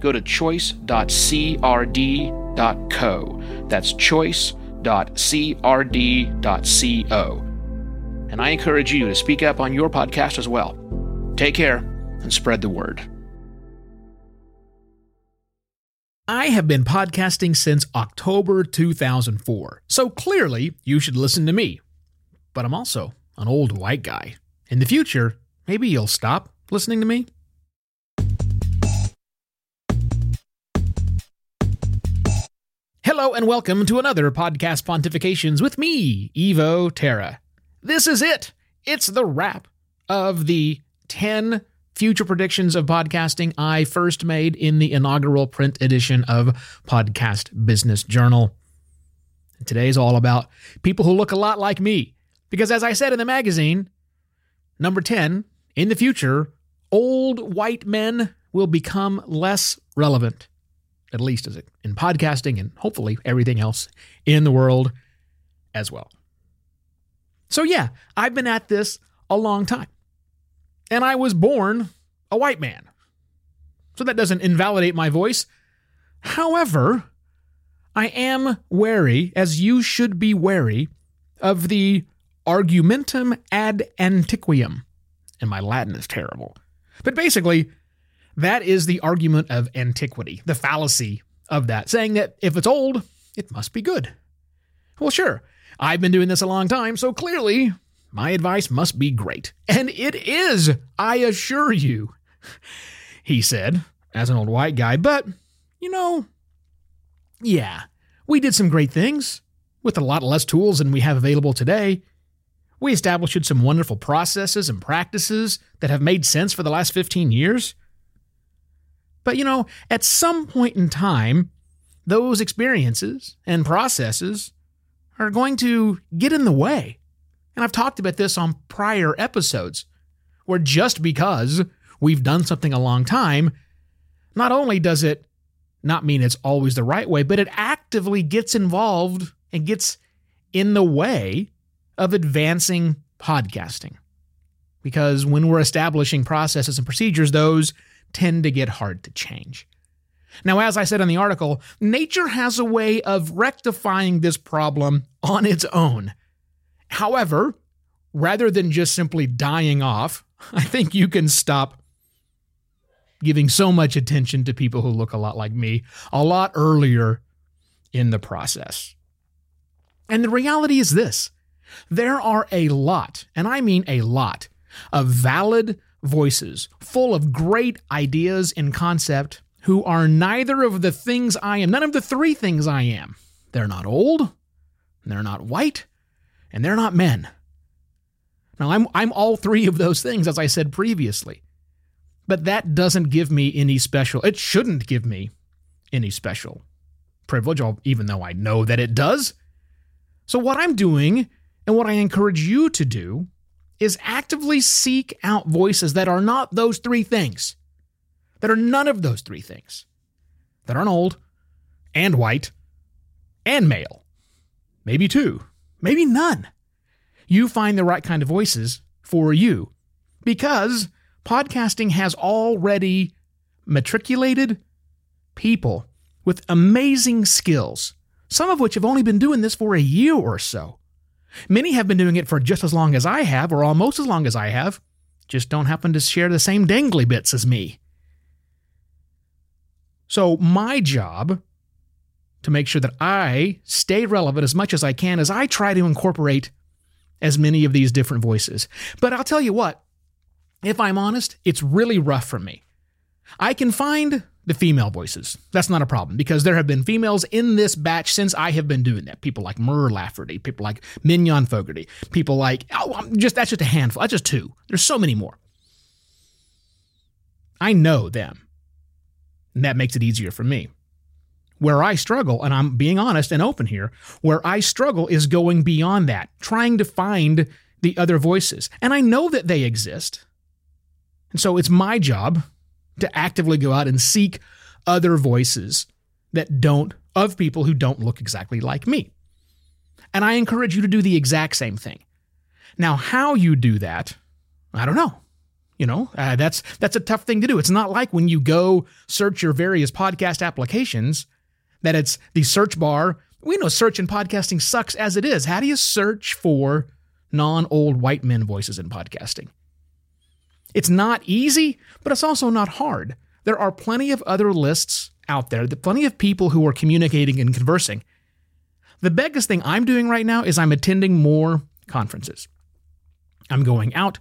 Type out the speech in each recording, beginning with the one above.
go to choice.crd.co. That's choice.crd.co. And I encourage you to speak up on your podcast as well. Take care and spread the word. I have been podcasting since October 2004, so clearly you should listen to me. But I'm also an old white guy. In the future, maybe you'll stop listening to me. Hello and welcome to another podcast pontifications with me, Evo Terra. This is it. It's the wrap of the 10 future predictions of podcasting I first made in the inaugural print edition of Podcast Business Journal. And today's all about people who look a lot like me. Because as I said in the magazine, number 10, in the future, old white men will become less relevant, at least as in podcasting and hopefully everything else in the world as well. So, yeah, I've been at this a long time and I was born a white man. So that doesn't invalidate my voice. However, I am wary, as you should be wary, of the argumentum ad antiquum. And my Latin is terrible. But basically, that is the argument of antiquity, the fallacy of that, saying that if it's old, it must be good. Well, sure, I've been doing this a long time, so clearly my advice must be great. And it is, I assure you, he said, as an old white guy. But, you know, yeah, we did some great things with a lot less tools than we have available today. We established some wonderful processes and practices that have made sense for the last 15 years. But, you know, at some point in time, those experiences and processes are going to get in the way and I've talked about this on prior episodes, where just because we've done something a long time, not only does it not mean it's always the right way, but it actively gets involved and gets in the way of advancing podcasting. Because when we're establishing processes and procedures, those tend to get hard to change. Now, as I said in the article, nature has a way of rectifying this problem on its own. However, rather than just simply dying off, I think you can stop giving so much attention to people who look a lot like me a lot earlier in the process. And the reality is this there are a lot, and I mean a lot, of valid voices full of great ideas and concept who are neither of the things I am, none of the three things I am. They're not old, they're not white, and they're not men. Now, I'm, I'm all three of those things, as I said previously. But that doesn't give me any special, it shouldn't give me any special privilege, even though I know that it does. So, what I'm doing and what I encourage you to do is actively seek out voices that are not those three things, that are none of those three things, that aren't old and white and male, maybe two, maybe none. You find the right kind of voices for you because podcasting has already matriculated people with amazing skills, some of which have only been doing this for a year or so. Many have been doing it for just as long as I have, or almost as long as I have, just don't happen to share the same dangly bits as me. So, my job to make sure that I stay relevant as much as I can as I try to incorporate as many of these different voices. But I'll tell you what, if I'm honest, it's really rough for me. I can find the female voices. That's not a problem because there have been females in this batch since I have been doing that. People like Mur Lafferty, people like Mignon Fogarty, people like, oh, just that's just a handful. That's just two. There's so many more. I know them. And that makes it easier for me. Where I struggle, and I'm being honest and open here, where I struggle is going beyond that, trying to find the other voices. And I know that they exist. And so it's my job to actively go out and seek other voices that don't, of people who don't look exactly like me. And I encourage you to do the exact same thing. Now, how you do that, I don't know. You know, uh, that's that's a tough thing to do. It's not like when you go search your various podcast applications that it's the search bar. We know search and podcasting sucks as it is. How do you search for non-old white men voices in podcasting? It's not easy, but it's also not hard. There are plenty of other lists out there, plenty of people who are communicating and conversing. The biggest thing I'm doing right now is I'm attending more conferences. I'm going out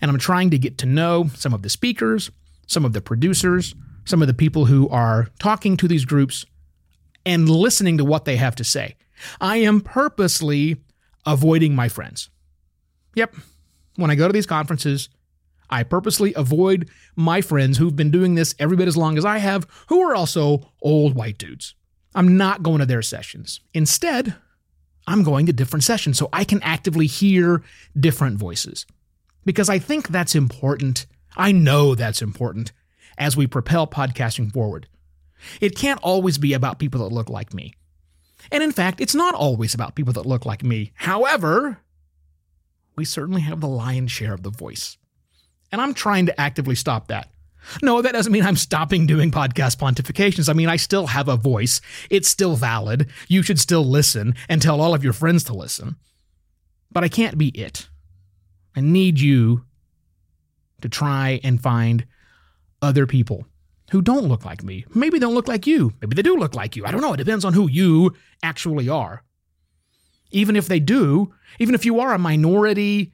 and I'm trying to get to know some of the speakers, some of the producers, some of the people who are talking to these groups and listening to what they have to say. I am purposely avoiding my friends. Yep. When I go to these conferences, I purposely avoid my friends who've been doing this every bit as long as I have, who are also old white dudes. I'm not going to their sessions. Instead, I'm going to different sessions so I can actively hear different voices. Because I think that's important. I know that's important as we propel podcasting forward. It can't always be about people that look like me. And in fact, it's not always about people that look like me. However, we certainly have the lion's share of the voice. And I'm trying to actively stop that. No, that doesn't mean I'm stopping doing podcast pontifications. I mean, I still have a voice. It's still valid. You should still listen and tell all of your friends to listen. But I can't be it. I need you to try and find other people who don't look like me. Maybe they don't look like you. Maybe they do look like you. I don't know. It depends on who you actually are. Even if they do, even if you are a minority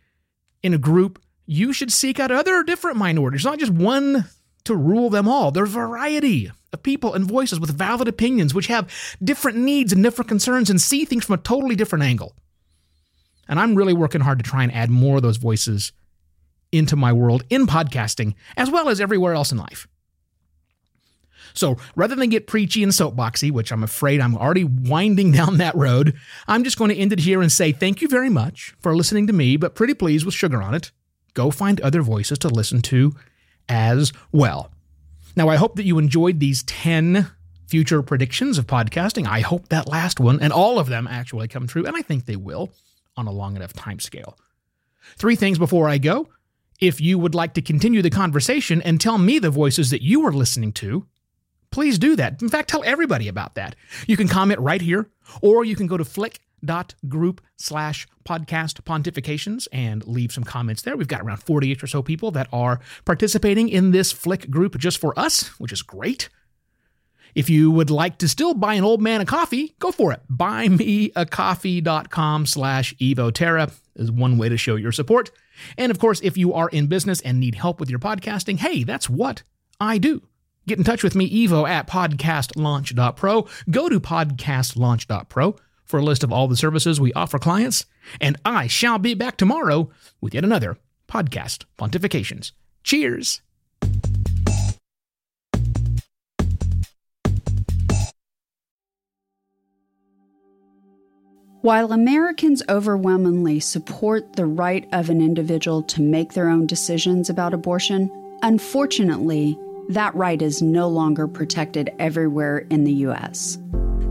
in a group, you should seek out other different minorities, not just one to rule them all. There's a variety of people and voices with valid opinions, which have different needs and different concerns and see things from a totally different angle. And I'm really working hard to try and add more of those voices into my world in podcasting, as well as everywhere else in life. So rather than get preachy and soapboxy, which I'm afraid I'm already winding down that road, I'm just going to end it here and say thank you very much for listening to me, but pretty please with sugar on it. Go find other voices to listen to as well. Now, I hope that you enjoyed these 10 future predictions of podcasting. I hope that last one and all of them actually come true, and I think they will on a long enough time scale. Three things before I go. If you would like to continue the conversation and tell me the voices that you are listening to, please do that. In fact, tell everybody about that. You can comment right here, or you can go to flick dot group slash podcast pontifications and leave some comments there. We've got around 48 or so people that are participating in this Flick group just for us, which is great. If you would like to still buy an old man a coffee, go for it. Buymeacoffee.com slash evoterra is one way to show your support. And of course, if you are in business and need help with your podcasting, hey, that's what I do. Get in touch with me, evo at podcastlaunch.pro. Go to podcastlaunch.pro for a list of all the services we offer clients, and I shall be back tomorrow with yet another podcast pontifications. Cheers! While Americans overwhelmingly support the right of an individual to make their own decisions about abortion, unfortunately, that right is no longer protected everywhere in the U.S.